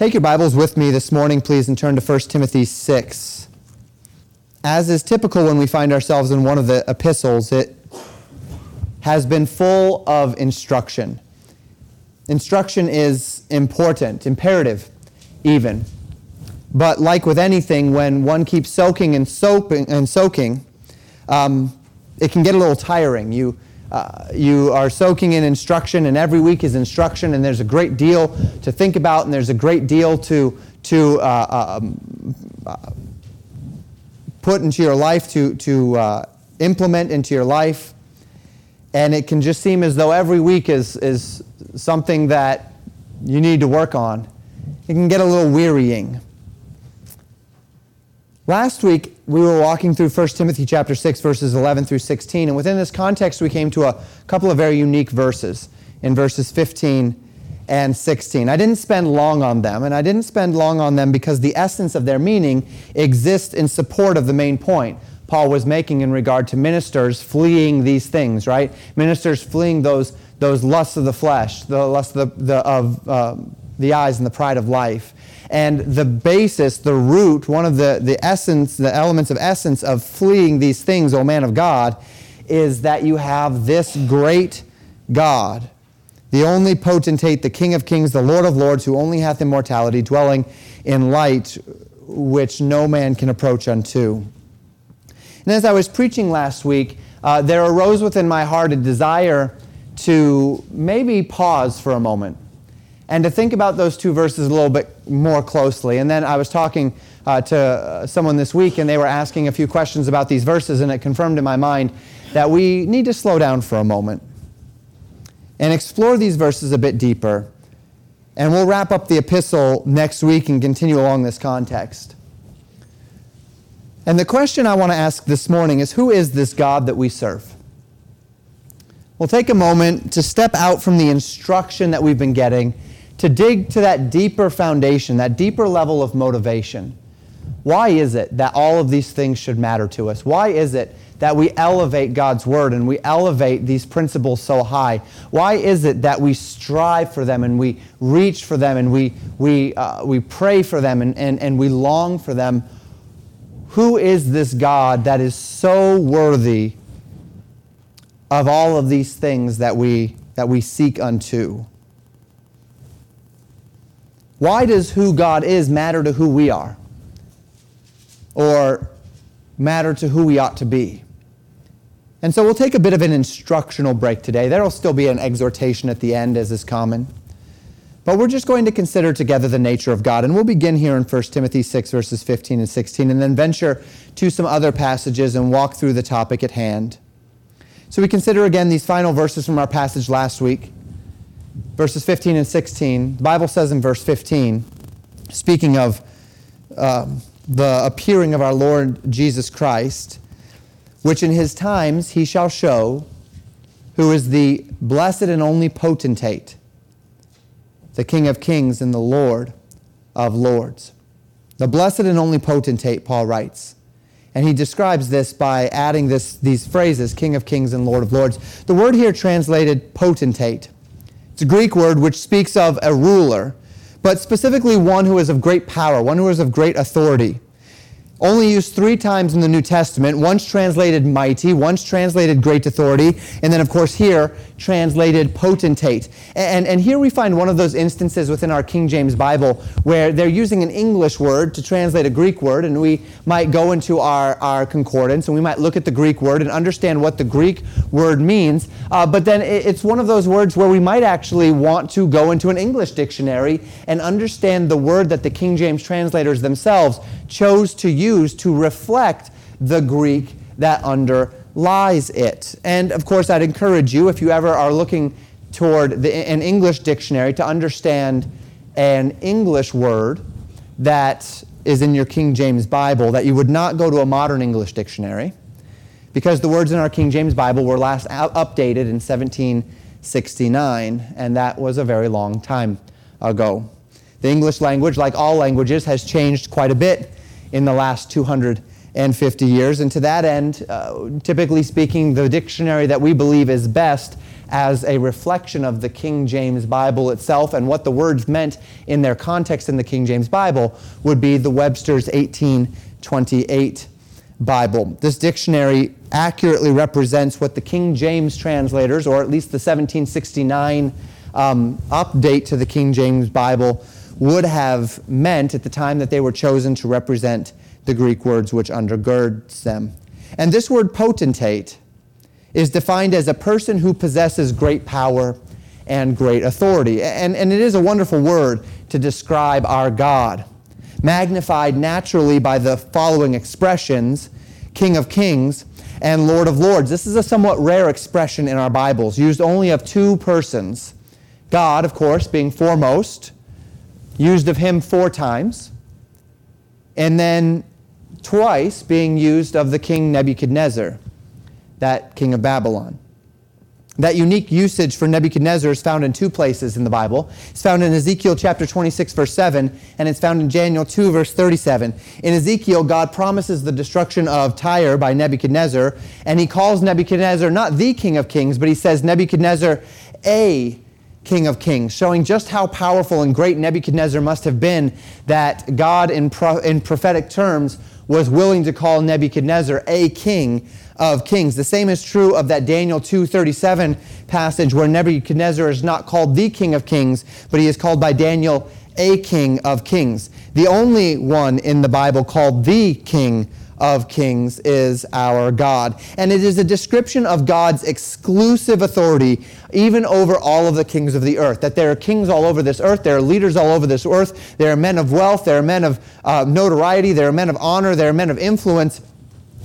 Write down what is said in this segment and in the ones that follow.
Take your Bibles with me this morning, please, and turn to 1 Timothy 6. As is typical when we find ourselves in one of the epistles, it has been full of instruction. Instruction is important, imperative, even. But like with anything, when one keeps soaking and soaping and soaking, um, it can get a little tiring. You uh, you are soaking in instruction, and every week is instruction, and there's a great deal to think about, and there's a great deal to, to uh, um, uh, put into your life, to, to uh, implement into your life. And it can just seem as though every week is, is something that you need to work on. It can get a little wearying. Last week, we were walking through 1 Timothy chapter 6, verses 11 through 16, and within this context, we came to a couple of very unique verses in verses 15 and 16. I didn't spend long on them, and I didn't spend long on them because the essence of their meaning exists in support of the main point Paul was making in regard to ministers fleeing these things, right? Ministers fleeing those, those lusts of the flesh, the lust of the, the of, uh, the eyes, and the pride of life. And the basis, the root, one of the, the essence, the elements of essence of fleeing these things, O man of God, is that you have this great God, the only potentate, the King of kings, the Lord of lords, who only hath immortality, dwelling in light which no man can approach unto. And as I was preaching last week, uh, there arose within my heart a desire to maybe pause for a moment and to think about those two verses a little bit more closely. And then I was talking uh, to uh, someone this week, and they were asking a few questions about these verses, and it confirmed in my mind that we need to slow down for a moment and explore these verses a bit deeper. And we'll wrap up the epistle next week and continue along this context. And the question I want to ask this morning is who is this God that we serve? We'll take a moment to step out from the instruction that we've been getting to dig to that deeper foundation, that deeper level of motivation. Why is it that all of these things should matter to us? Why is it that we elevate God's word and we elevate these principles so high? Why is it that we strive for them and we reach for them and we, we, uh, we pray for them and, and, and we long for them? Who is this God that is so worthy of all of these things that we, that we seek unto? Why does who God is matter to who we are? Or matter to who we ought to be? And so we'll take a bit of an instructional break today. There will still be an exhortation at the end, as is common. But we're just going to consider together the nature of God. And we'll begin here in 1 Timothy 6, verses 15 and 16, and then venture to some other passages and walk through the topic at hand. So we consider again these final verses from our passage last week verses 15 and 16, the Bible says in verse 15, speaking of uh, the appearing of our Lord Jesus Christ, which in his times he shall show, who is the blessed and only potentate, the King of kings and the Lord of lords. The blessed and only potentate, Paul writes. And he describes this by adding this, these phrases, King of kings and Lord of lords. The word here translated potentate it's a Greek word which speaks of a ruler, but specifically one who is of great power, one who is of great authority only used three times in the New Testament, once translated mighty, once translated great authority, and then, of course, here translated potentate. And, and here we find one of those instances within our King James Bible where they're using an English word to translate a Greek word, and we might go into our, our concordance and we might look at the Greek word and understand what the Greek word means. Uh, but then it's one of those words where we might actually want to go into an English dictionary and understand the word that the King James translators themselves chose to use to reflect the Greek that underlies it. And of course, I'd encourage you, if you ever are looking toward the, an English dictionary, to understand an English word that is in your King James Bible, that you would not go to a modern English dictionary, because the words in our King James Bible were last updated in 1769, and that was a very long time ago. The English language, like all languages, has changed quite a bit in the last 250 years. And to that end, uh, typically speaking, the dictionary that we believe is best as a reflection of the King James Bible itself and what the words meant in their context in the King James Bible would be the Webster's 1828 Bible. This dictionary accurately represents what the King James translators, or at least the 1769 um, update to the King James Bible, would have meant at the time that they were chosen to represent the Greek words which undergirds them. And this word potentate is defined as a person who possesses great power and great authority. And, and it is a wonderful word to describe our God, magnified naturally by the following expressions King of Kings and Lord of Lords. This is a somewhat rare expression in our Bibles, used only of two persons. God, of course, being foremost, used of him four times, and then twice being used of the king Nebuchadnezzar, that king of Babylon. That unique usage for Nebuchadnezzar is found in two places in the Bible. It's found in Ezekiel chapter 26, verse 7, and it's found in Daniel 2, verse 37. In Ezekiel, God promises the destruction of Tyre by Nebuchadnezzar, and he calls Nebuchadnezzar not the king of kings, but he says Nebuchadnezzar a king of kings, showing just how powerful and great Nebuchadnezzar must have been that God, in, pro- in prophetic terms, was willing to call Nebuchadnezzar a king of kings. The same is true of that Daniel 2:37 passage where Nebuchadnezzar is not called the king of kings, but he is called by Daniel a king of kings. The only one in the Bible called the king of kings is our God. And it is a description of God's exclusive authority even over all of the kings of the earth. That there are kings all over this earth, there are leaders all over this earth, there are men of wealth, there are men of uh, notoriety, there are men of honor, there are men of influence.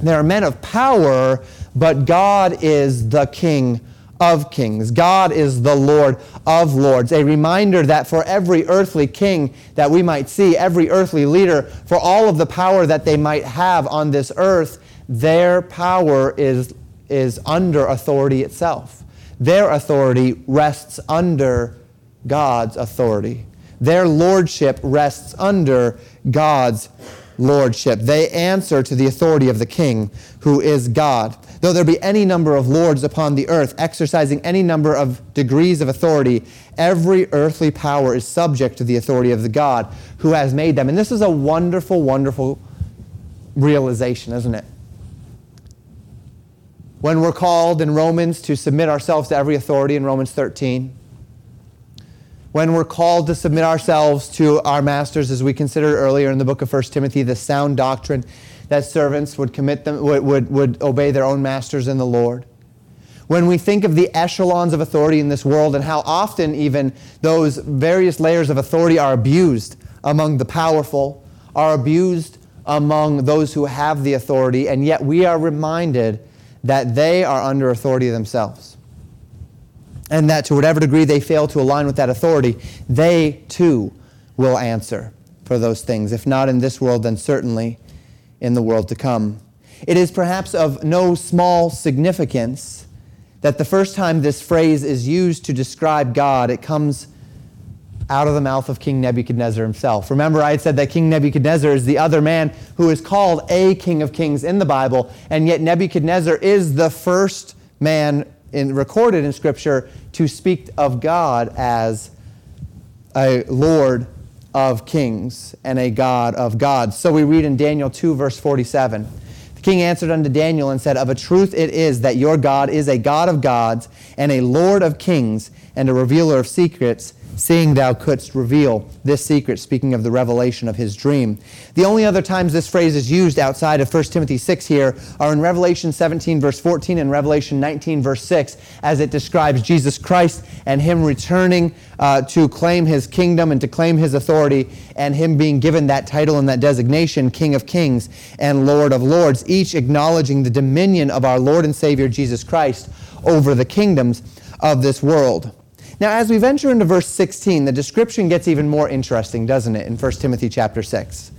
There are men of power, but God is the King of kings. God is the Lord of lords. A reminder that for every earthly king that we might see, every earthly leader, for all of the power that they might have on this earth, their power is, is under authority itself. Their authority rests under God's authority. Their lordship rests under God's lordship. They answer to the authority of the king, who is God. Though there be any number of lords upon the earth, exercising any number of degrees of authority, every earthly power is subject to the authority of the God who has made them. And this is a wonderful, wonderful realization, isn't it? When we're called in Romans to submit ourselves to every authority in Romans 13, when we're called to submit ourselves to our masters, as we considered earlier in the book of 1 Timothy, the sound doctrine that servants would commit them would, would, would obey their own masters in the Lord. When we think of the echelons of authority in this world and how often even those various layers of authority are abused among the powerful, are abused among those who have the authority, and yet we are reminded that they are under authority themselves and that to whatever degree they fail to align with that authority, they too will answer for those things. If not in this world, then certainly in the world to come. It is perhaps of no small significance that the first time this phrase is used to describe God, it comes out of the mouth of King Nebuchadnezzar himself. Remember, I had said that King Nebuchadnezzar is the other man who is called a king of kings in the Bible, and yet Nebuchadnezzar is the first man in, recorded in Scripture to speak of God as a Lord of kings and a God of gods. So we read in Daniel 2, verse 47. The king answered unto Daniel and said, Of a truth it is that your God is a God of gods and a Lord of kings and a revealer of secrets seeing thou couldst reveal this secret, speaking of the revelation of his dream. The only other times this phrase is used outside of 1 Timothy 6 here are in Revelation 17, verse 14, and Revelation 19, verse 6, as it describes Jesus Christ and him returning uh, to claim his kingdom and to claim his authority, and him being given that title and that designation, King of Kings and Lord of Lords, each acknowledging the dominion of our Lord and Savior Jesus Christ over the kingdoms of this world. Now, as we venture into verse 16, the description gets even more interesting, doesn't it, in 1 Timothy chapter 6?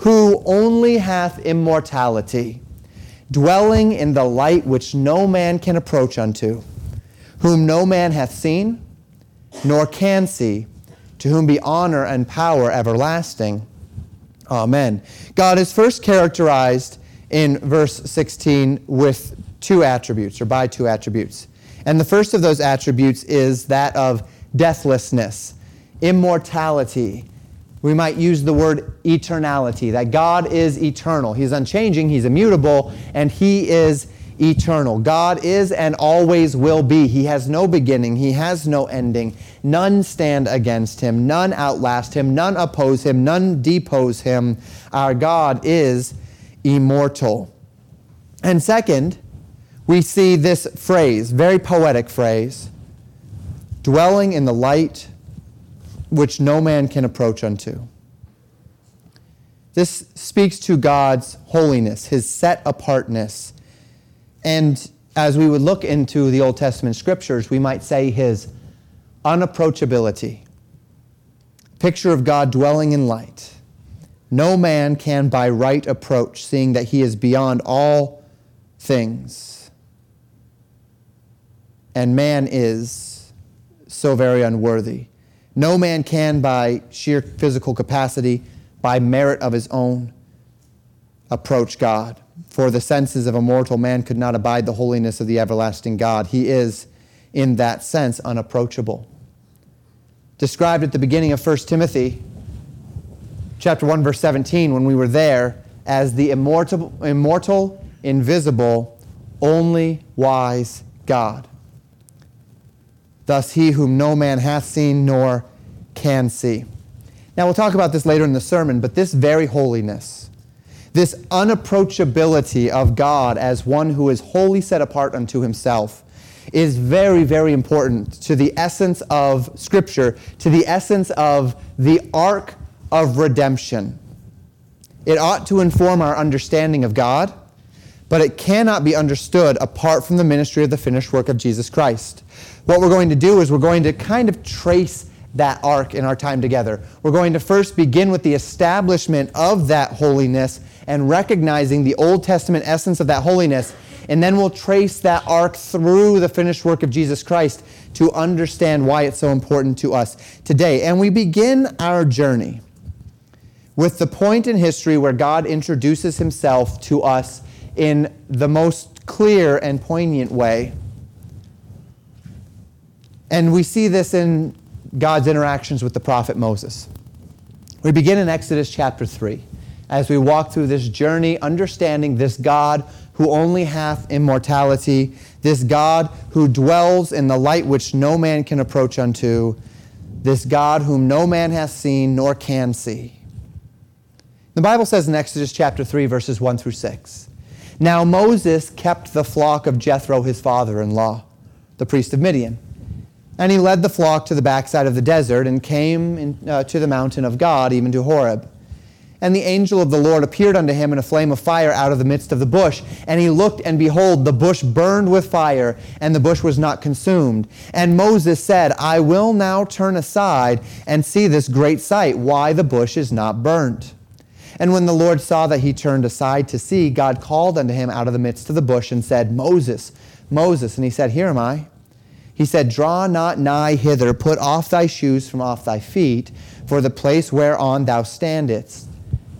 Who only hath immortality, dwelling in the light which no man can approach unto, whom no man hath seen, nor can see, to whom be honor and power everlasting. Amen. God is first characterized in verse 16 with two attributes, or by two attributes. And the first of those attributes is that of deathlessness, immortality. We might use the word eternality, that God is eternal. He's unchanging, He's immutable, and He is eternal. God is and always will be. He has no beginning, He has no ending. None stand against Him, none outlast Him, none oppose Him, none depose Him. Our God is immortal. And second, we see this phrase, very poetic phrase, dwelling in the light which no man can approach unto. This speaks to God's holiness, his set apartness. And as we would look into the Old Testament scriptures, we might say his unapproachability. Picture of God dwelling in light. No man can by right approach, seeing that he is beyond all things. And man is so very unworthy. No man can, by sheer physical capacity, by merit of his own, approach God. For the senses of a mortal man could not abide the holiness of the everlasting God. He is, in that sense, unapproachable. Described at the beginning of 1 Timothy, chapter 1, verse 17, when we were there, as the immortal, immortal invisible, only wise God. Thus, he whom no man hath seen nor can see. Now, we'll talk about this later in the sermon, but this very holiness, this unapproachability of God as one who is wholly set apart unto himself, is very, very important to the essence of Scripture, to the essence of the arc of redemption. It ought to inform our understanding of God, but it cannot be understood apart from the ministry of the finished work of Jesus Christ. What we're going to do is we're going to kind of trace that arc in our time together. We're going to first begin with the establishment of that holiness and recognizing the Old Testament essence of that holiness. And then we'll trace that arc through the finished work of Jesus Christ to understand why it's so important to us today. And we begin our journey with the point in history where God introduces himself to us in the most clear and poignant way. And we see this in God's interactions with the prophet Moses. We begin in Exodus chapter 3 as we walk through this journey, understanding this God who only hath immortality, this God who dwells in the light which no man can approach unto, this God whom no man hath seen nor can see. The Bible says in Exodus chapter 3, verses 1 through 6 Now Moses kept the flock of Jethro, his father in law, the priest of Midian. And he led the flock to the backside of the desert and came in, uh, to the mountain of God, even to Horeb. And the angel of the Lord appeared unto him in a flame of fire out of the midst of the bush. And he looked, and behold, the bush burned with fire, and the bush was not consumed. And Moses said, I will now turn aside and see this great sight, why the bush is not burnt. And when the Lord saw that he turned aside to see, God called unto him out of the midst of the bush and said, Moses, Moses. And he said, Here am I. He said, Draw not nigh hither, put off thy shoes from off thy feet, for the place whereon thou standest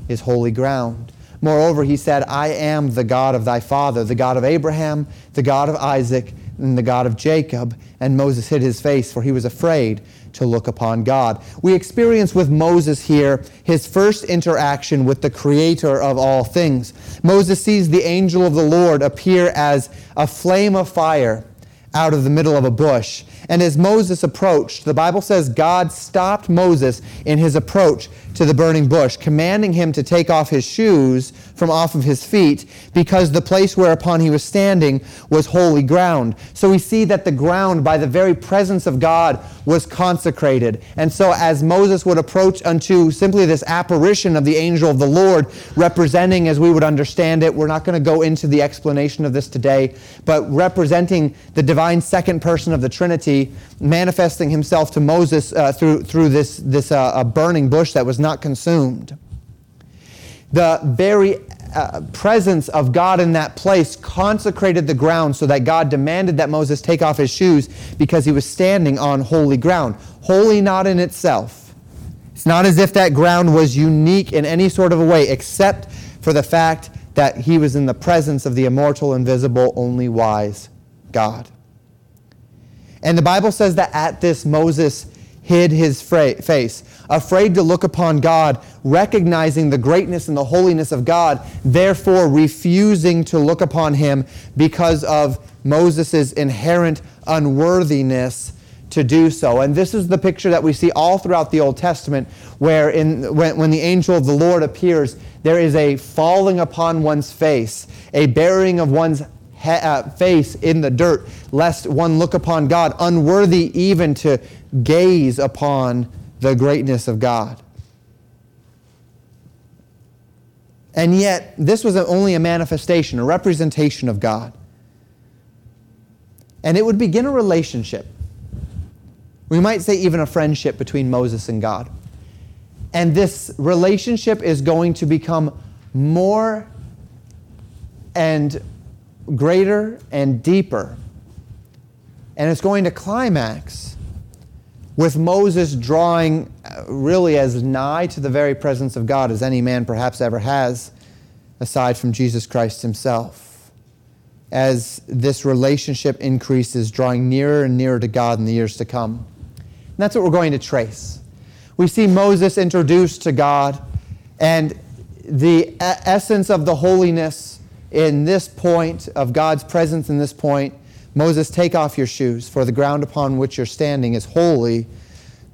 is holy ground. Moreover, he said, I am the God of thy father, the God of Abraham, the God of Isaac, and the God of Jacob. And Moses hid his face, for he was afraid to look upon God. We experience with Moses here his first interaction with the creator of all things. Moses sees the angel of the Lord appear as a flame of fire out of the middle of a bush. And as Moses approached, the Bible says God stopped Moses in his approach to the burning bush, commanding him to take off his shoes from off of his feet, because the place whereupon he was standing was holy ground. So we see that the ground, by the very presence of God, was consecrated. And so as Moses would approach unto simply this apparition of the angel of the Lord, representing, as we would understand it, we're not going to go into the explanation of this today, but representing the divine second person of the Trinity, manifesting himself to Moses uh, through, through this, this uh, burning bush that was not not consumed. The very uh, presence of God in that place consecrated the ground so that God demanded that Moses take off his shoes because he was standing on holy ground. Holy not in itself. It's not as if that ground was unique in any sort of a way, except for the fact that he was in the presence of the immortal, invisible, only wise God. And the Bible says that at this Moses hid his face, afraid to look upon God, recognizing the greatness and the holiness of God, therefore refusing to look upon him because of Moses' inherent unworthiness to do so. And this is the picture that we see all throughout the Old Testament, where in, when, when the angel of the Lord appears, there is a falling upon one's face, a burying of one's he, uh, face in the dirt, lest one look upon God, unworthy even to gaze upon the greatness of God. And yet, this was only a manifestation, a representation of God. And it would begin a relationship. We might say even a friendship between Moses and God. And this relationship is going to become more and greater and deeper. And it's going to climax with Moses drawing uh, really as nigh to the very presence of God as any man perhaps ever has, aside from Jesus Christ himself. As this relationship increases, drawing nearer and nearer to God in the years to come. And that's what we're going to trace. We see Moses introduced to God, and the essence of the holiness in this point of God's presence in this point, Moses, take off your shoes, for the ground upon which you're standing is holy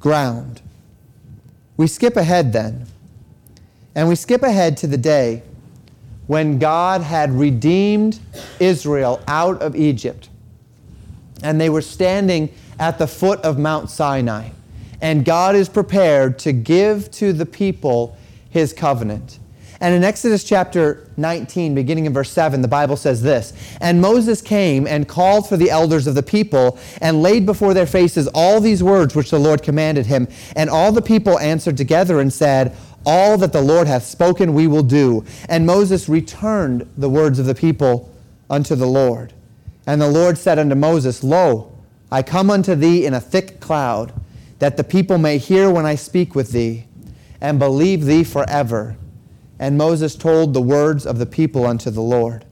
ground. We skip ahead then, and we skip ahead to the day when God had redeemed Israel out of Egypt, and they were standing at the foot of Mount Sinai, and God is prepared to give to the people his covenant. And in Exodus chapter 19, beginning in verse 7, the Bible says this And Moses came and called for the elders of the people and laid before their faces all these words which the Lord commanded him. And all the people answered together and said, All that the Lord hath spoken we will do. And Moses returned the words of the people unto the Lord. And the Lord said unto Moses, Lo, I come unto thee in a thick cloud, that the people may hear when I speak with thee, and believe thee forever and Moses told the words of the people unto the Lord.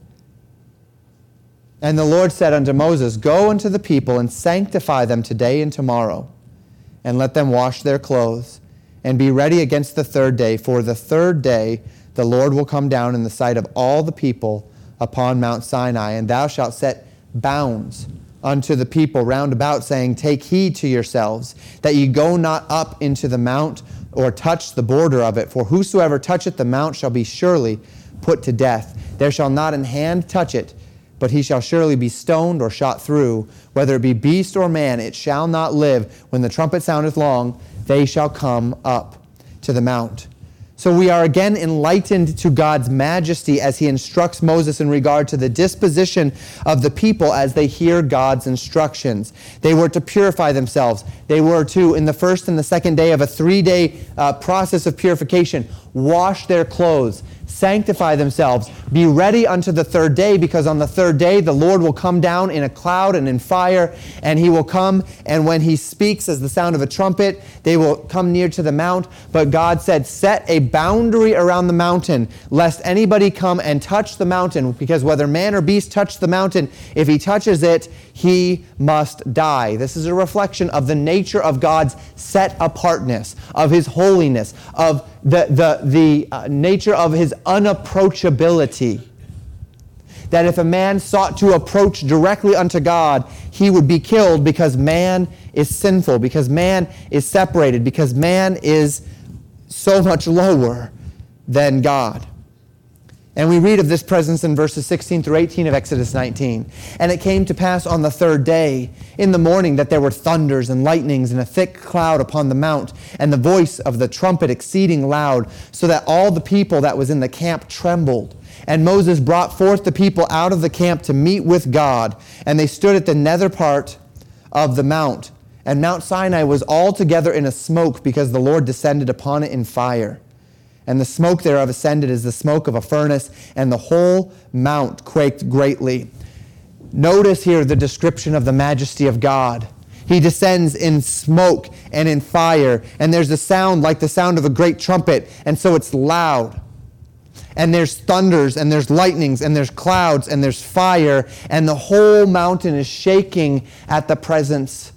And the Lord said unto Moses, Go unto the people and sanctify them today and tomorrow, and let them wash their clothes, and be ready against the third day. For the third day the Lord will come down in the sight of all the people upon Mount Sinai, and thou shalt set bounds unto the people round about, saying, Take heed to yourselves, that ye go not up into the mount or touch the border of it. For whosoever toucheth the mount shall be surely put to death. There shall not an hand touch it, but he shall surely be stoned or shot through. Whether it be beast or man, it shall not live. When the trumpet soundeth long, they shall come up to the mount. So we are again enlightened to God's majesty as he instructs Moses in regard to the disposition of the people as they hear God's instructions. They were to purify themselves. They were to, in the first and the second day of a three day uh, process of purification, wash their clothes, sanctify themselves, be ready unto the third day, because on the third day the Lord will come down in a cloud and in fire, and he will come, and when he speaks as the sound of a trumpet, they will come near to the mount. But God said, Set a boundary around the mountain, lest anybody come and touch the mountain, because whether man or beast touch the mountain, if he touches it, he must die. This is a reflection of the nature of God's set apartness, of his holiness, of the, the, the uh, nature of his unapproachability. That if a man sought to approach directly unto God, he would be killed because man is sinful, because man is separated, because man is so much lower than God. And we read of this presence in verses 16 through 18 of Exodus 19. And it came to pass on the third day in the morning that there were thunders and lightnings and a thick cloud upon the mount, and the voice of the trumpet exceeding loud, so that all the people that was in the camp trembled. And Moses brought forth the people out of the camp to meet with God, and they stood at the nether part of the mount. And Mount Sinai was altogether in a smoke because the Lord descended upon it in fire and the smoke thereof ascended as the smoke of a furnace, and the whole mount quaked greatly. Notice here the description of the majesty of God. He descends in smoke and in fire, and there's a sound like the sound of a great trumpet, and so it's loud. and there's thunders and there's lightnings and there's clouds and there's fire and the whole mountain is shaking at the presence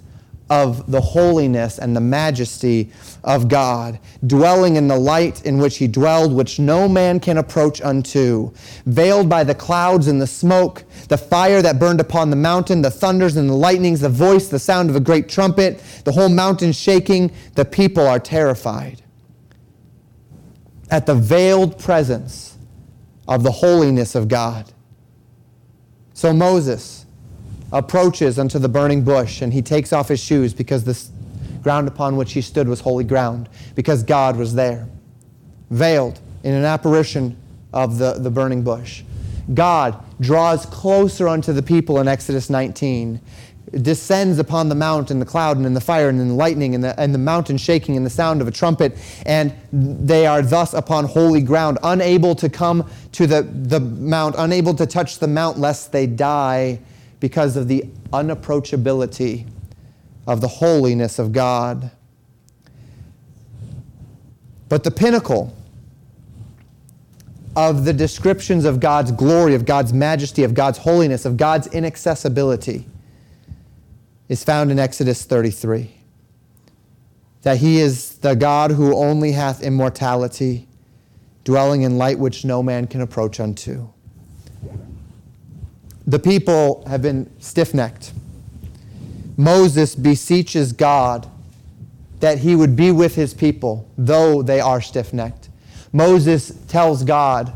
of the holiness and the majesty of God, dwelling in the light in which he dwelled, which no man can approach unto, veiled by the clouds and the smoke, the fire that burned upon the mountain, the thunders and the lightnings, the voice, the sound of a great trumpet, the whole mountain shaking, the people are terrified. At the veiled presence of the holiness of God. So Moses, approaches unto the burning bush, and he takes off his shoes because the ground upon which he stood was holy ground, because God was there, veiled in an apparition of the, the burning bush. God draws closer unto the people in Exodus 19, descends upon the mount in the cloud and in the fire and in the lightning and the, and the mountain shaking and the sound of a trumpet, and they are thus upon holy ground, unable to come to the, the mount, unable to touch the mount lest they die because of the unapproachability of the holiness of God. But the pinnacle of the descriptions of God's glory, of God's majesty, of God's holiness, of God's inaccessibility is found in Exodus 33. That he is the God who only hath immortality, dwelling in light which no man can approach unto the people have been stiff necked. Moses beseeches God that he would be with his people, though they are stiff necked. Moses tells God,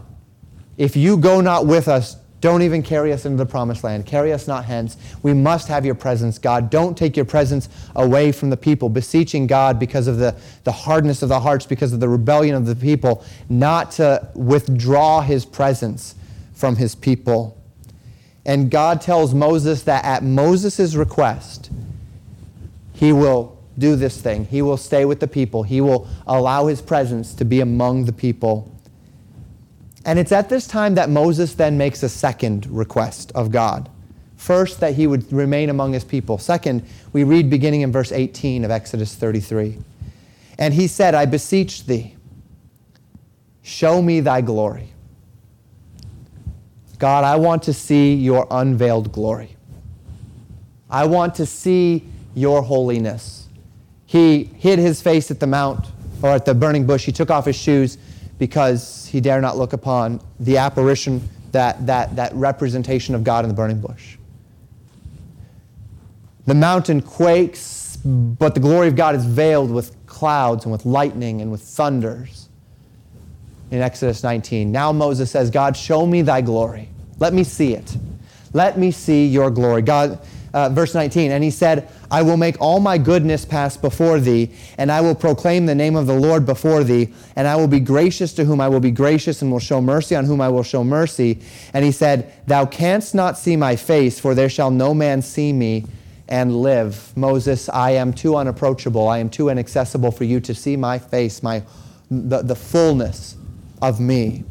If you go not with us, don't even carry us into the promised land. Carry us not hence. We must have your presence, God. Don't take your presence away from the people, beseeching God because of the, the hardness of the hearts, because of the rebellion of the people, not to withdraw his presence from his people. And God tells Moses that at Moses' request, he will do this thing. He will stay with the people. He will allow his presence to be among the people. And it's at this time that Moses then makes a second request of God. First, that he would remain among his people. Second, we read beginning in verse 18 of Exodus 33. And he said, I beseech thee, show me thy glory. God, I want to see your unveiled glory. I want to see your holiness. He hid his face at the mount or at the burning bush. He took off his shoes because he dare not look upon the apparition, that, that, that representation of God in the burning bush. The mountain quakes, but the glory of God is veiled with clouds and with lightning and with thunders in Exodus 19. Now Moses says, God, show me thy glory. Let me see it. Let me see your glory. God, uh, verse 19, and he said, I will make all my goodness pass before thee, and I will proclaim the name of the Lord before thee, and I will be gracious to whom I will be gracious, and will show mercy on whom I will show mercy. And he said, Thou canst not see my face, for there shall no man see me and live. Moses, I am too unapproachable. I am too inaccessible for you to see my face, my, the, the fullness of me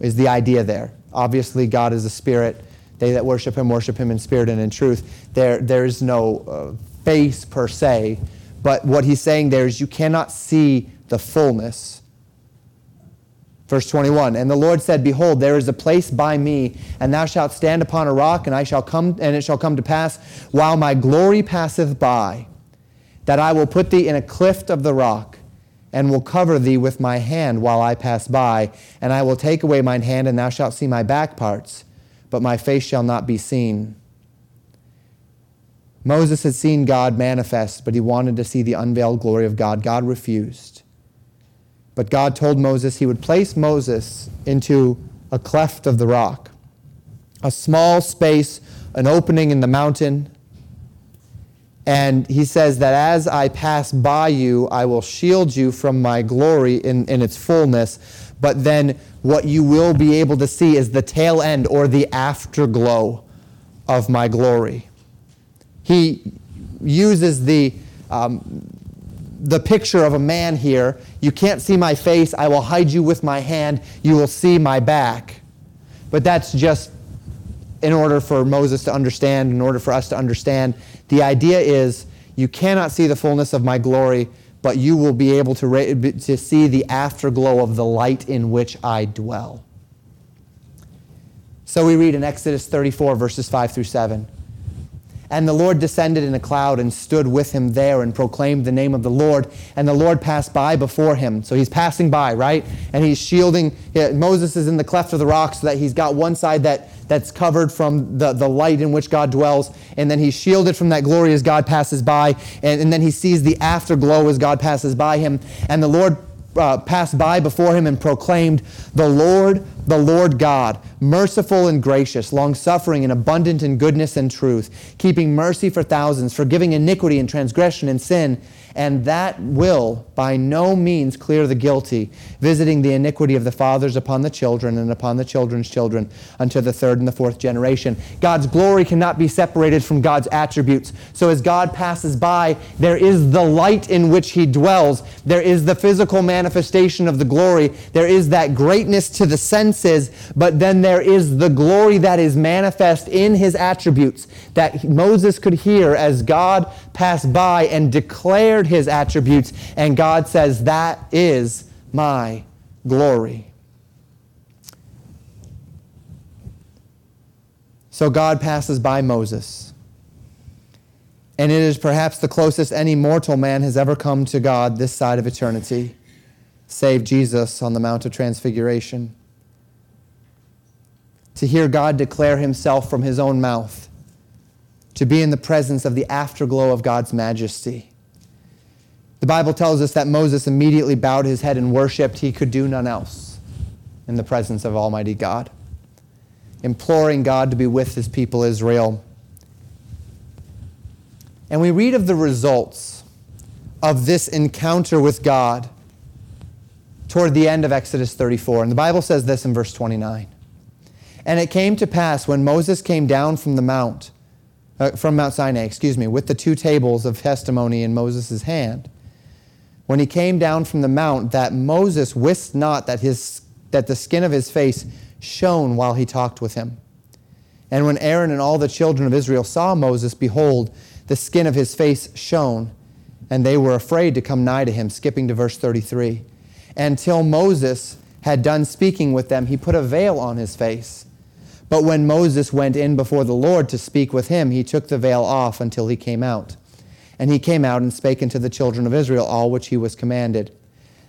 is the idea there. Obviously, God is a spirit. They that worship him worship him in spirit and in truth. There, there is no uh, face per se, but what he's saying there is you cannot see the fullness. Verse 21 And the Lord said, Behold, there is a place by me, and thou shalt stand upon a rock, and I shall come, and it shall come to pass, while my glory passeth by, that I will put thee in a clift of the rock and will cover thee with my hand while I pass by, and I will take away mine hand, and thou shalt see my back parts, but my face shall not be seen. Moses had seen God manifest, but he wanted to see the unveiled glory of God. God refused. But God told Moses he would place Moses into a cleft of the rock, a small space, an opening in the mountain and he says that as I pass by you, I will shield you from my glory in, in its fullness. But then what you will be able to see is the tail end or the afterglow of my glory. He uses the, um, the picture of a man here. You can't see my face. I will hide you with my hand. You will see my back. But that's just in order for Moses to understand, in order for us to understand. The idea is you cannot see the fullness of my glory, but you will be able to, ra- to see the afterglow of the light in which I dwell. So we read in Exodus 34, verses 5 through 7. And the Lord descended in a cloud and stood with him there and proclaimed the name of the Lord. And the Lord passed by before him. So he's passing by, right? And he's shielding. Moses is in the cleft of the rock so that he's got one side that, that's covered from the, the light in which God dwells. And then he's shielded from that glory as God passes by. And, and then he sees the afterglow as God passes by him. And the Lord uh, passed by before him and proclaimed, The Lord, the Lord God, merciful and gracious, long suffering and abundant in goodness and truth, keeping mercy for thousands, forgiving iniquity and transgression and sin and that will by no means clear the guilty, visiting the iniquity of the fathers upon the children and upon the children's children unto the third and the fourth generation. God's glory cannot be separated from God's attributes. So as God passes by, there is the light in which he dwells. There is the physical manifestation of the glory. There is that greatness to the senses, but then there is the glory that is manifest in his attributes that Moses could hear as God passed by and declared his attributes. And God says, That is my glory. So God passes by Moses. And it is perhaps the closest any mortal man has ever come to God this side of eternity, save Jesus on the Mount of Transfiguration. To hear God declare himself from his own mouth to be in the presence of the afterglow of God's majesty. The Bible tells us that Moses immediately bowed his head and worshiped. He could do none else in the presence of Almighty God, imploring God to be with his people Israel. And we read of the results of this encounter with God toward the end of Exodus 34. And the Bible says this in verse 29. And it came to pass when Moses came down from the mount uh, from Mount Sinai, excuse me, with the two tables of testimony in Moses' hand. When he came down from the mount, that Moses wist not that, his, that the skin of his face shone while he talked with him. And when Aaron and all the children of Israel saw Moses, behold, the skin of his face shone, and they were afraid to come nigh to him. Skipping to verse 33. Until Moses had done speaking with them, he put a veil on his face. But when Moses went in before the Lord to speak with him, he took the veil off until he came out. And he came out and spake unto the children of Israel all which he was commanded.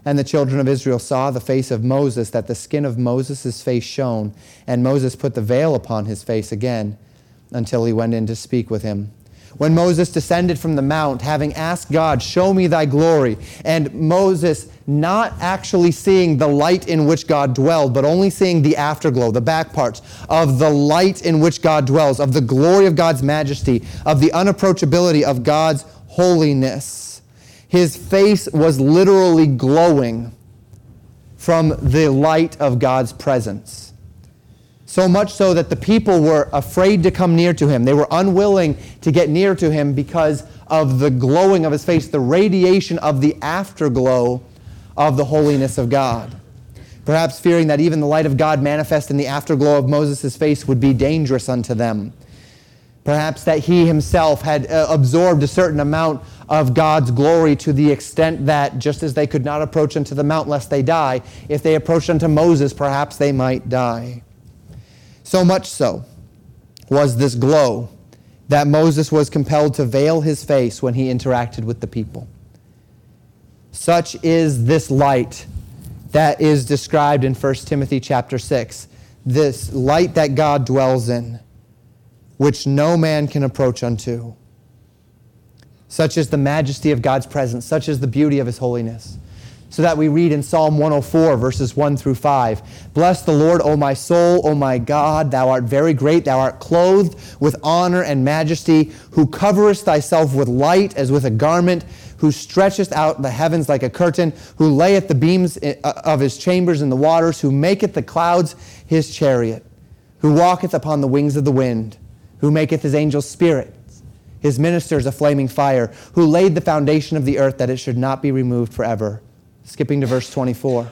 And the children of Israel saw the face of Moses, that the skin of Moses' face shone. And Moses put the veil upon his face again until he went in to speak with him when Moses descended from the mount, having asked God, Show me thy glory, and Moses not actually seeing the light in which God dwelled, but only seeing the afterglow, the back parts of the light in which God dwells, of the glory of God's majesty, of the unapproachability of God's holiness. His face was literally glowing from the light of God's presence. So much so that the people were afraid to come near to him. They were unwilling to get near to him because of the glowing of his face, the radiation of the afterglow of the holiness of God. Perhaps fearing that even the light of God manifest in the afterglow of Moses' face would be dangerous unto them. Perhaps that he himself had uh, absorbed a certain amount of God's glory to the extent that just as they could not approach unto the mount lest they die, if they approached unto Moses, perhaps they might die. So much so was this glow that Moses was compelled to veil his face when he interacted with the people. Such is this light that is described in 1 Timothy chapter 6, this light that God dwells in, which no man can approach unto. Such is the majesty of God's presence, such is the beauty of his holiness. So that we read in Psalm 104, verses 1 through 5 Bless the Lord, O my soul, O my God, thou art very great, thou art clothed with honor and majesty, who coverest thyself with light as with a garment, who stretcheth out the heavens like a curtain, who layeth the beams uh, of his chambers in the waters, who maketh the clouds his chariot, who walketh upon the wings of the wind, who maketh his angels spirits, his ministers a flaming fire, who laid the foundation of the earth that it should not be removed forever Skipping to verse 24.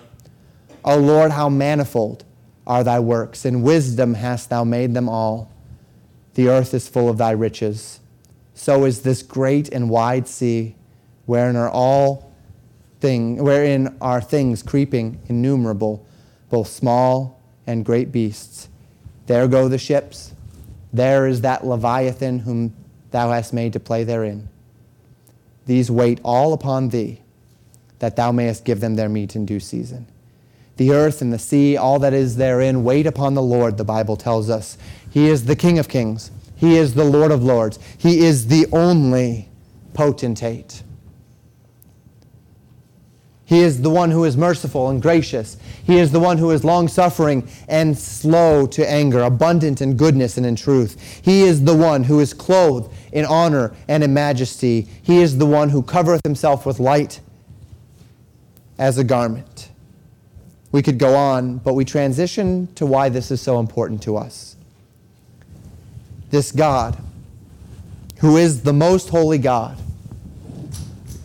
O Lord, how manifold are thy works. In wisdom hast thou made them all. The earth is full of thy riches. So is this great and wide sea, wherein are all thing, wherein are things creeping innumerable, both small and great beasts. There go the ships. There is that Leviathan whom thou hast made to play therein. These wait all upon thee, that thou mayest give them their meat in due season. The earth and the sea, all that is therein, wait upon the Lord, the Bible tells us. He is the King of kings, He is the Lord of lords, He is the only potentate. He is the one who is merciful and gracious. He is the one who is long suffering and slow to anger, abundant in goodness and in truth. He is the one who is clothed in honor and in majesty. He is the one who covereth himself with light as a garment. We could go on, but we transition to why this is so important to us. This God, who is the most holy God,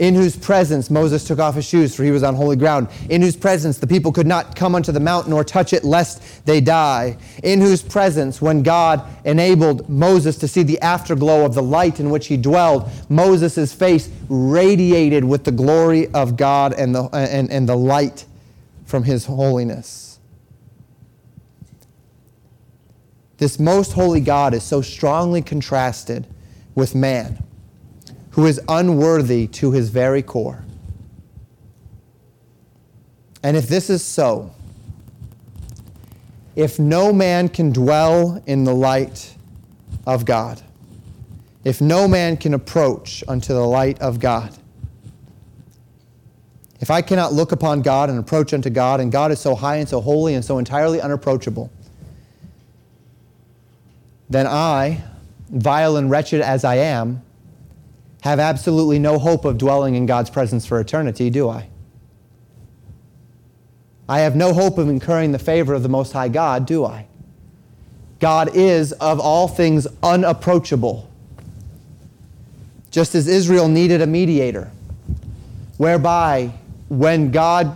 in whose presence Moses took off his shoes, for he was on holy ground, in whose presence the people could not come unto the mountain nor touch it, lest they die, in whose presence, when God enabled Moses to see the afterglow of the light in which he dwelled, Moses' face radiated with the glory of God and the, and, and the light from his holiness. This most holy God is so strongly contrasted with man who is unworthy to his very core. And if this is so, if no man can dwell in the light of God, if no man can approach unto the light of God, if I cannot look upon God and approach unto God, and God is so high and so holy and so entirely unapproachable, then I, vile and wretched as I am, have absolutely no hope of dwelling in God's presence for eternity, do I? I have no hope of incurring the favor of the Most High God, do I? God is, of all things, unapproachable. Just as Israel needed a mediator, whereby when God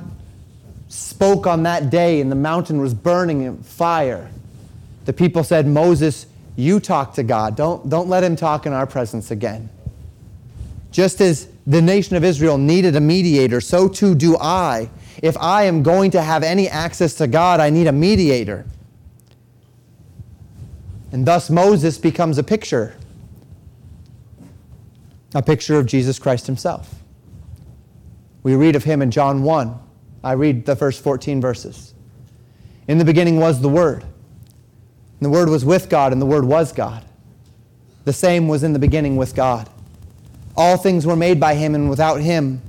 spoke on that day and the mountain was burning in fire, the people said, Moses, you talk to God. Don't, don't let him talk in our presence again. Just as the nation of Israel needed a mediator, so too do I. If I am going to have any access to God, I need a mediator. And thus Moses becomes a picture, a picture of Jesus Christ himself. We read of him in John 1. I read the first 14 verses. In the beginning was the Word. And the Word was with God, and the Word was God. The same was in the beginning with God. All things were made by him, and without him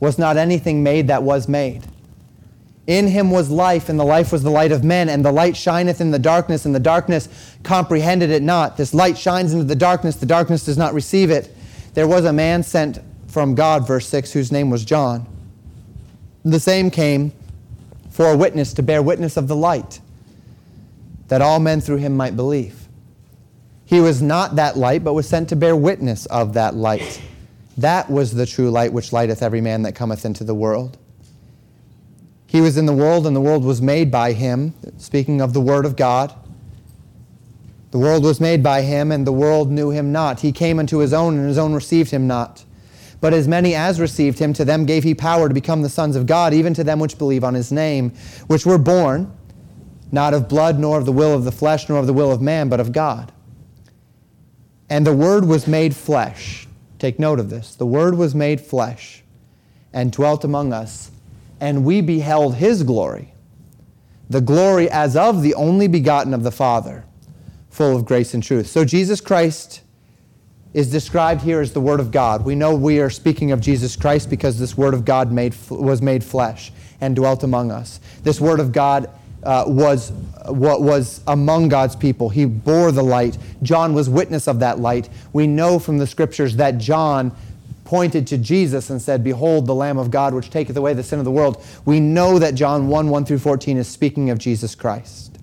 was not anything made that was made. In him was life, and the life was the light of men, and the light shineth in the darkness, and the darkness comprehended it not. This light shines into the darkness, the darkness does not receive it. There was a man sent from God, verse 6, whose name was John. The same came for a witness to bear witness of the light, that all men through him might believe. He was not that light, but was sent to bear witness of that light. That was the true light which lighteth every man that cometh into the world. He was in the world, and the world was made by him. Speaking of the Word of God. The world was made by him, and the world knew him not. He came unto his own, and his own received him not. But as many as received him, to them gave he power to become the sons of God, even to them which believe on his name, which were born, not of blood, nor of the will of the flesh, nor of the will of man, but of God. And the Word was made flesh. Take note of this. The Word was made flesh and dwelt among us, and we beheld His glory, the glory as of the only begotten of the Father, full of grace and truth. So Jesus Christ is described here as the Word of God. We know we are speaking of Jesus Christ because this Word of God made, was made flesh and dwelt among us. This Word of God uh, was what was among God's people. He bore the light. John was witness of that light. We know from the scriptures that John pointed to Jesus and said, Behold, the Lamb of God, which taketh away the sin of the world. We know that John 1 1 through 14 is speaking of Jesus Christ.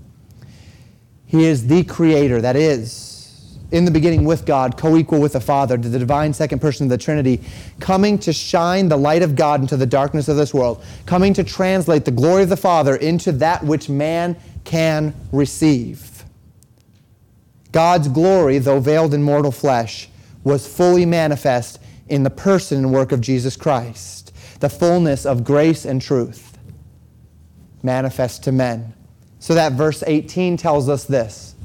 He is the creator, that is, in the beginning with God, co equal with the Father, the divine second person of the Trinity, coming to shine the light of God into the darkness of this world, coming to translate the glory of the Father into that which man can receive. God's glory, though veiled in mortal flesh, was fully manifest in the person and work of Jesus Christ, the fullness of grace and truth manifest to men So that verse 18 tells us this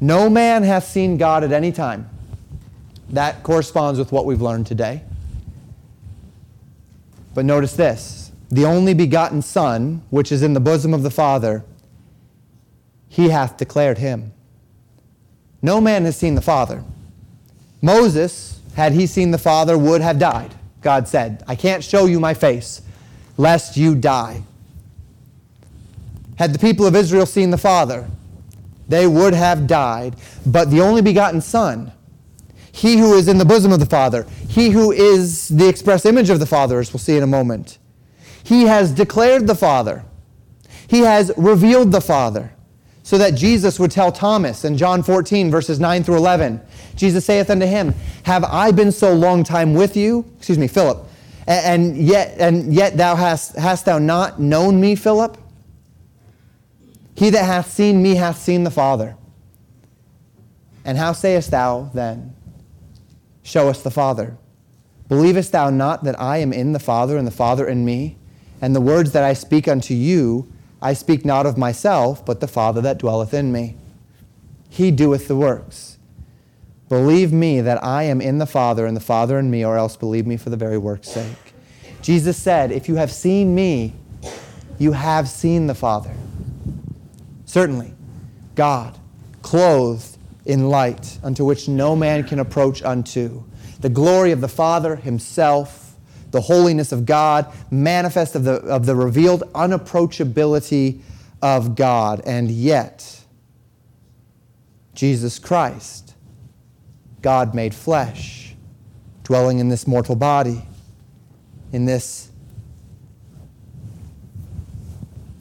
No man hath seen God at any time. That corresponds with what we've learned today. But notice this the only begotten Son, which is in the bosom of the Father, he hath declared him. No man has seen the Father. Moses, had he seen the Father, would have died. God said, I can't show you my face, lest you die. Had the people of Israel seen the Father, they would have died. But the only begotten Son, he who is in the bosom of the Father, he who is the express image of the Father, as we'll see in a moment, he has declared the Father. He has revealed the Father so that Jesus would tell Thomas in John 14, verses 9 through 11, Jesus saith unto him, Have I been so long time with you? Excuse me, Philip. And yet, and yet thou hast, hast thou not known me, Philip? He that hath seen me hath seen the Father. And how sayest thou then, Show us the Father? Believest thou not that I am in the Father, and the Father in me? And the words that I speak unto you, I speak not of myself, but the Father that dwelleth in me. He doeth the works. Believe me that I am in the Father, and the Father in me, or else believe me for the very work's sake. Jesus said, If you have seen me, you have seen the Father. Certainly, God, clothed in light, unto which no man can approach unto. The glory of the Father Himself the holiness of God, manifest of the, of the revealed unapproachability of God. And yet, Jesus Christ, God made flesh, dwelling in this mortal body, in this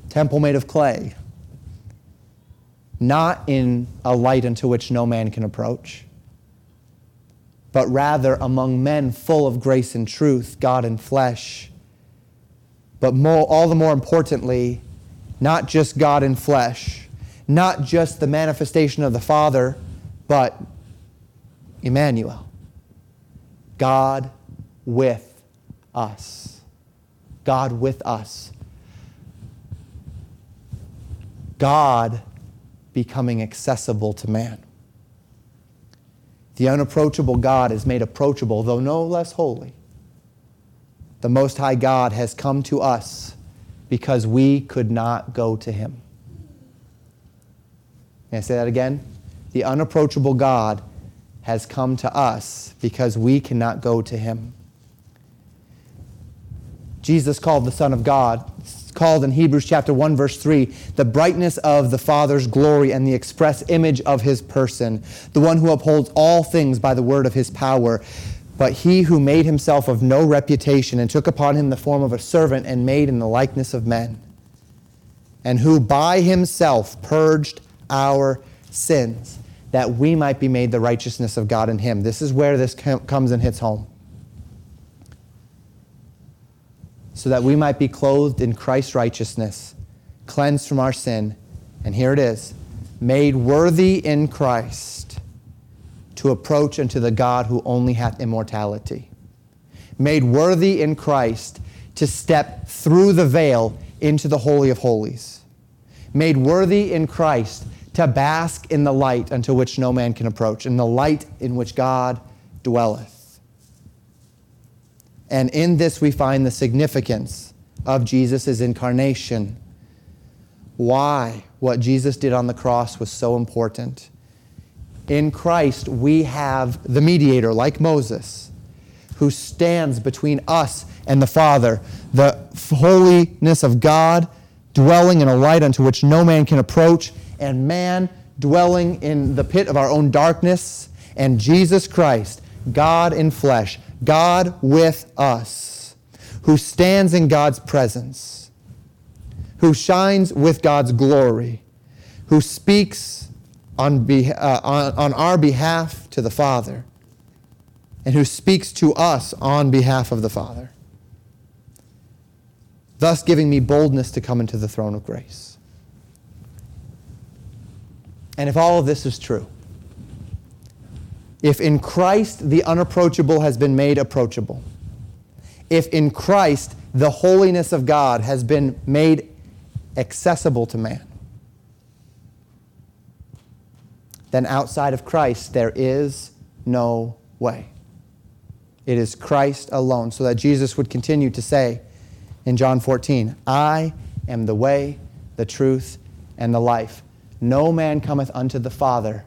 temple made of clay, not in a light unto which no man can approach but rather among men full of grace and truth, God in flesh. But more, all the more importantly, not just God in flesh, not just the manifestation of the Father, but Emmanuel, God with us. God with us. God becoming accessible to man. The unapproachable God is made approachable, though no less holy. The Most High God has come to us because we could not go to him. May I say that again? The unapproachable God has come to us because we cannot go to him. Jesus called the Son of God called in Hebrews chapter 1 verse 3 the brightness of the Father's glory and the express image of his person, the one who upholds all things by the word of his power. But he who made himself of no reputation and took upon him the form of a servant and made in the likeness of men, and who by himself purged our sins, that we might be made the righteousness of God in him. This is where this comes and hits home. So that we might be clothed in Christ's righteousness, cleansed from our sin. And here it is made worthy in Christ to approach unto the God who only hath immortality. Made worthy in Christ to step through the veil into the Holy of Holies. Made worthy in Christ to bask in the light unto which no man can approach, in the light in which God dwelleth. And in this, we find the significance of Jesus' incarnation. Why what Jesus did on the cross was so important. In Christ, we have the mediator, like Moses, who stands between us and the Father, the holiness of God dwelling in a light unto which no man can approach, and man dwelling in the pit of our own darkness, and Jesus Christ, God in flesh, God with us, who stands in God's presence, who shines with God's glory, who speaks on, be, uh, on, on our behalf to the Father, and who speaks to us on behalf of the Father, thus giving me boldness to come into the throne of grace. And if all of this is true, if in Christ the unapproachable has been made approachable, if in Christ the holiness of God has been made accessible to man, then outside of Christ there is no way. It is Christ alone. So that Jesus would continue to say in John 14, I am the way, the truth, and the life. No man cometh unto the Father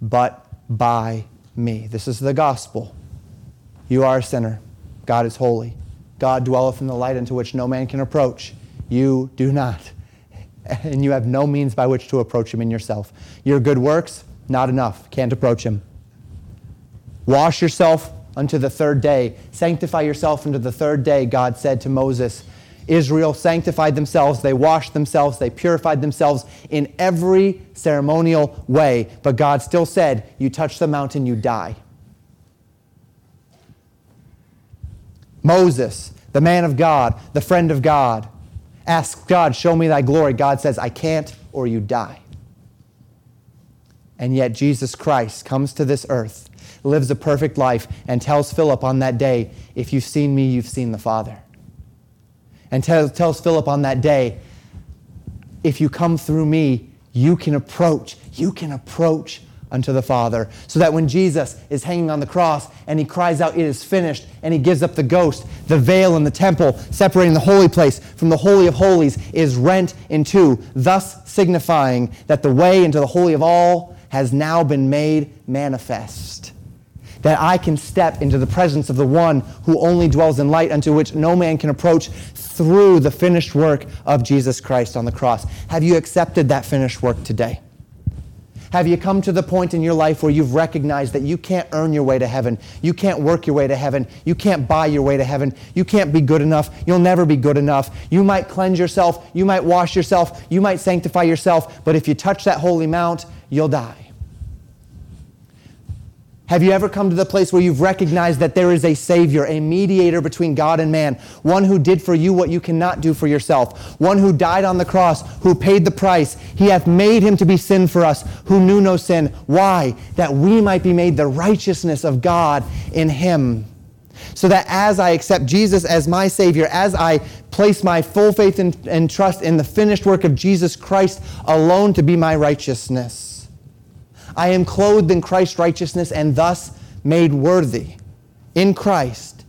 but by me. This is the gospel. You are a sinner. God is holy. God dwelleth in the light into which no man can approach. You do not. And you have no means by which to approach him in yourself. Your good works, not enough. Can't approach him. Wash yourself unto the third day. Sanctify yourself unto the third day, God said to Moses. Israel sanctified themselves, they washed themselves, they purified themselves in every ceremonial way. But God still said, You touch the mountain, you die. Moses, the man of God, the friend of God, asks God, Show me thy glory. God says, I can't, or you die. And yet Jesus Christ comes to this earth, lives a perfect life, and tells Philip on that day, If you've seen me, you've seen the Father. And tells, tells Philip on that day, If you come through me, you can approach, you can approach unto the Father. So that when Jesus is hanging on the cross and he cries out, It is finished, and he gives up the ghost, the veil in the temple separating the holy place from the Holy of Holies is rent in two, thus signifying that the way into the Holiest of All has now been made manifest. That I can step into the presence of the one who only dwells in light, unto which no man can approach through the finished work of Jesus Christ on the cross. Have you accepted that finished work today? Have you come to the point in your life where you've recognized that you can't earn your way to heaven? You can't work your way to heaven. You can't buy your way to heaven. You can't be good enough. You'll never be good enough. You might cleanse yourself. You might wash yourself. You might sanctify yourself. But if you touch that holy mount, you'll die. Have you ever come to the place where you've recognized that there is a Savior, a mediator between God and man, one who did for you what you cannot do for yourself, one who died on the cross, who paid the price? He hath made him to be sin for us, who knew no sin. Why? That we might be made the righteousness of God in him. So that as I accept Jesus as my Savior, as I place my full faith and, and trust in the finished work of Jesus Christ alone to be my righteousness, I am clothed in Christ's righteousness and thus made worthy in Christ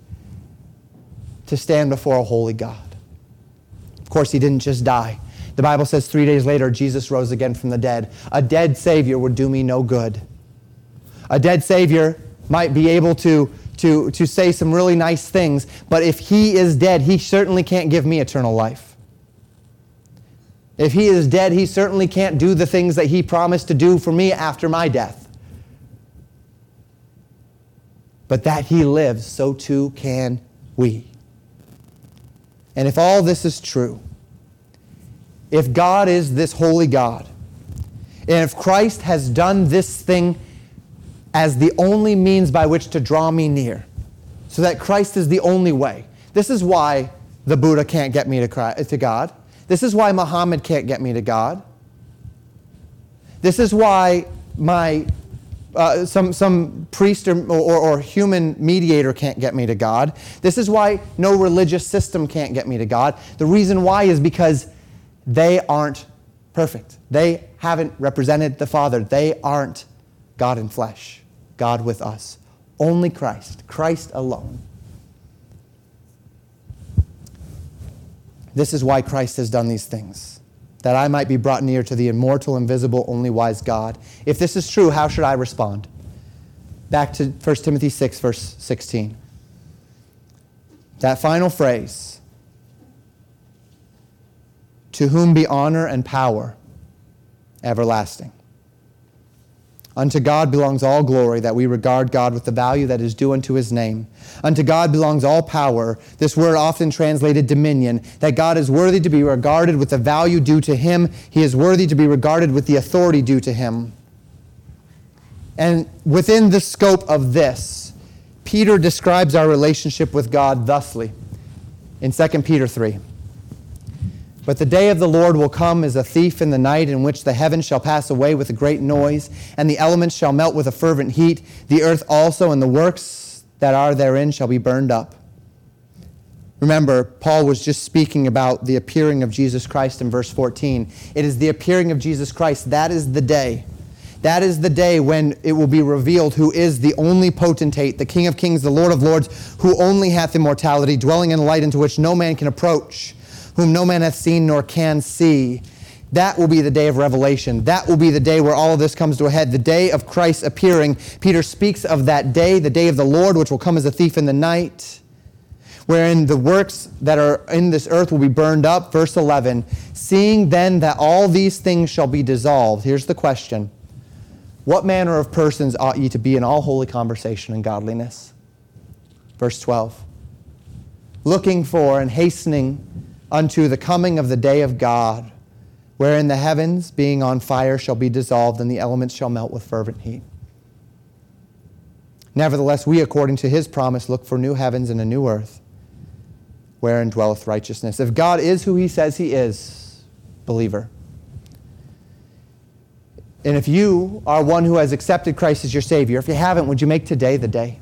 to stand before a holy God. Of course, he didn't just die. The Bible says three days later, Jesus rose again from the dead. A dead Savior would do me no good. A dead Savior might be able to, to, to say some really nice things, but if he is dead, he certainly can't give me eternal life. If he is dead, he certainly can't do the things that he promised to do for me after my death. But that he lives, so too can we. And if all this is true, if God is this holy God, and if Christ has done this thing as the only means by which to draw me near, so that Christ is the only way, this is why the Buddha can't get me to, Christ, to God. This is why Muhammad can't get me to God. This is why my uh, some, some priest or, or, or, human mediator can't get me to God. This is why no religious system can't get me to God. The reason why is because they aren't perfect. They haven't represented the Father. They aren't God in flesh, God with us. Only Christ, Christ alone. This is why Christ has done these things, that I might be brought near to the immortal, invisible, only wise God. If this is true, how should I respond? Back to 1 Timothy 6, verse 16. That final phrase To whom be honor and power everlasting. Unto God belongs all glory, that we regard God with the value that is due unto his name. Unto God belongs all power, this word often translated dominion, that God is worthy to be regarded with the value due to him. He is worthy to be regarded with the authority due to him. And within the scope of this, Peter describes our relationship with God thusly in 2 Peter 3. But the day of the Lord will come as a thief in the night, in which the heavens shall pass away with a great noise, and the elements shall melt with a fervent heat. The earth also and the works that are therein shall be burned up. Remember, Paul was just speaking about the appearing of Jesus Christ in verse 14. It is the appearing of Jesus Christ. That is the day. That is the day when it will be revealed who is the only potentate, the King of kings, the Lord of lords, who only hath immortality, dwelling in light into which no man can approach, whom no man hath seen nor can see. That will be the day of revelation. That will be the day where all of this comes to a head, the day of Christ appearing. Peter speaks of that day, the day of the Lord, which will come as a thief in the night, wherein the works that are in this earth will be burned up. Verse 11 Seeing then that all these things shall be dissolved. Here's the question What manner of persons ought ye to be in all holy conversation and godliness? Verse 12 Looking for and hastening unto the coming of the day of God wherein the heavens, being on fire, shall be dissolved, and the elements shall melt with fervent heat. Nevertheless, we, according to his promise, look for new heavens and a new earth, wherein dwelleth righteousness. If God is who he says he is, believer, and if you are one who has accepted Christ as your Savior, if you haven't, would you make today the day?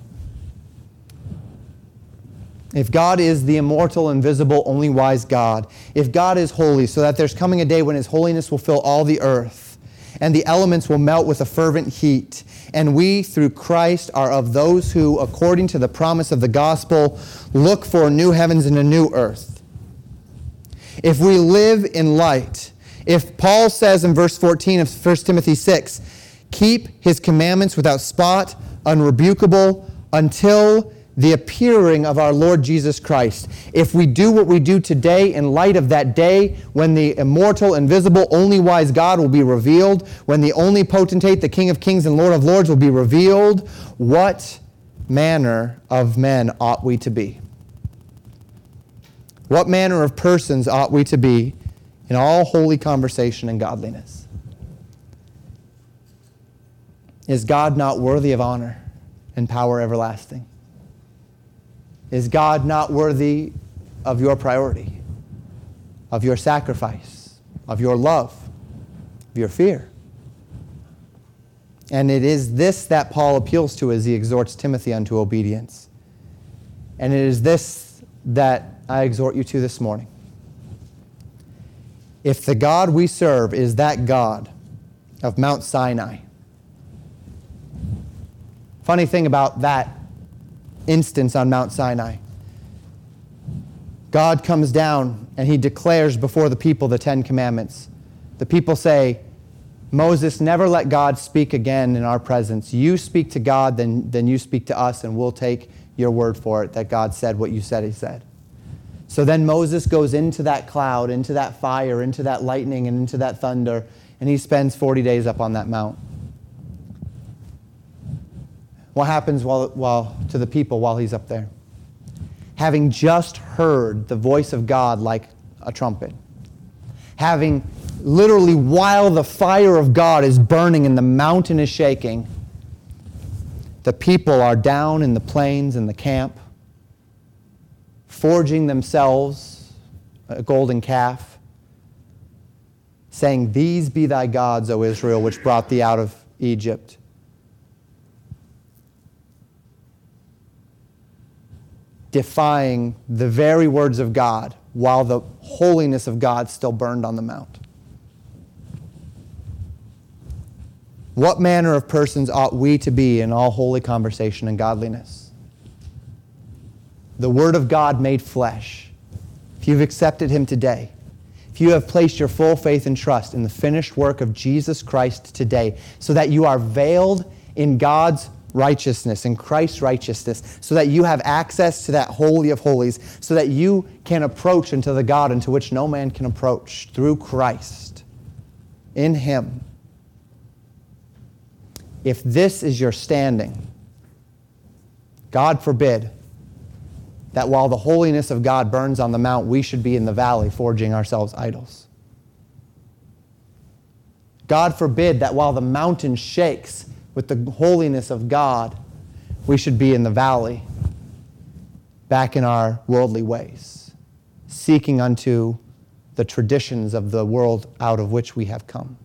If God is the immortal, invisible, only wise God, if God is holy, so that there's coming a day when His holiness will fill all the earth, and the elements will melt with a fervent heat, and we, through Christ, are of those who, according to the promise of the gospel, look for new heavens and a new earth. If we live in light, if Paul says in verse 14 of 1 Timothy 6, keep his commandments without spot, unrebukable, until the appearing of our Lord Jesus Christ. If we do what we do today in light of that day when the immortal, invisible, only wise God will be revealed, when the only potentate, the King of kings and Lord of lords will be revealed, what manner of men ought we to be? What manner of persons ought we to be in all holy conversation and godliness? Is God not worthy of honor and power everlasting? Is God not worthy of your priority, of your sacrifice, of your love, of your fear? And it is this that Paul appeals to as he exhorts Timothy unto obedience. And it is this that I exhort you to this morning. If the God we serve is that God of Mount Sinai, funny thing about that instance on Mount Sinai. God comes down and he declares before the people the Ten Commandments. The people say, Moses, never let God speak again in our presence. You speak to God, then, then you speak to us, and we'll take your word for it that God said what you said he said. So then Moses goes into that cloud, into that fire, into that lightning, and into that thunder, and he spends 40 days up on that mount what happens while, while, to the people while he's up there? Having just heard the voice of God like a trumpet, having literally while the fire of God is burning and the mountain is shaking, the people are down in the plains in the camp, forging themselves a golden calf, saying, These be thy gods, O Israel, which brought thee out of Egypt. Defying the very words of God while the holiness of God still burned on the mount. What manner of persons ought we to be in all holy conversation and godliness? The Word of God made flesh. If you've accepted Him today, if you have placed your full faith and trust in the finished work of Jesus Christ today, so that you are veiled in God's righteousness and Christ's righteousness so that you have access to that Holy of Holies, so that you can approach into the God into which no man can approach through Christ in Him. If this is your standing, God forbid that while the holiness of God burns on the mount, we should be in the valley forging ourselves idols. God forbid that while the mountain shakes, with the holiness of God, we should be in the valley, back in our worldly ways, seeking unto the traditions of the world out of which we have come.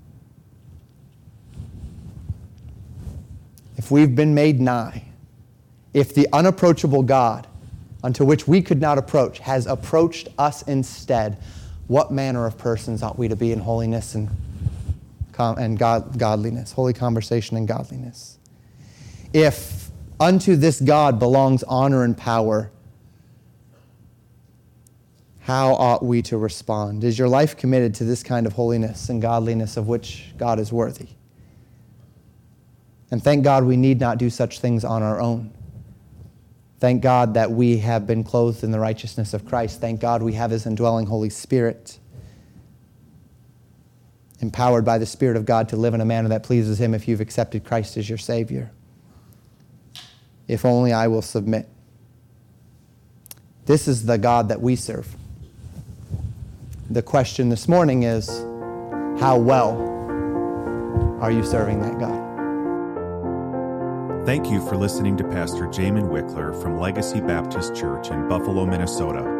If we've been made nigh, if the unapproachable God, unto which we could not approach, has approached us instead, what manner of persons ought we to be in holiness and and God, godliness, holy conversation and godliness. If unto this God belongs honor and power, how ought we to respond? Is your life committed to this kind of holiness and godliness of which God is worthy? And thank God we need not do such things on our own. Thank God that we have been clothed in the righteousness of Christ. Thank God we have His indwelling Holy Spirit, empowered by the Spirit of God to live in a manner that pleases Him if you've accepted Christ as your Savior. If only I will submit. This is the God that we serve. The question this morning is how well are you serving that God? Thank you for listening to Pastor Jamin Wickler from Legacy Baptist Church in Buffalo, Minnesota.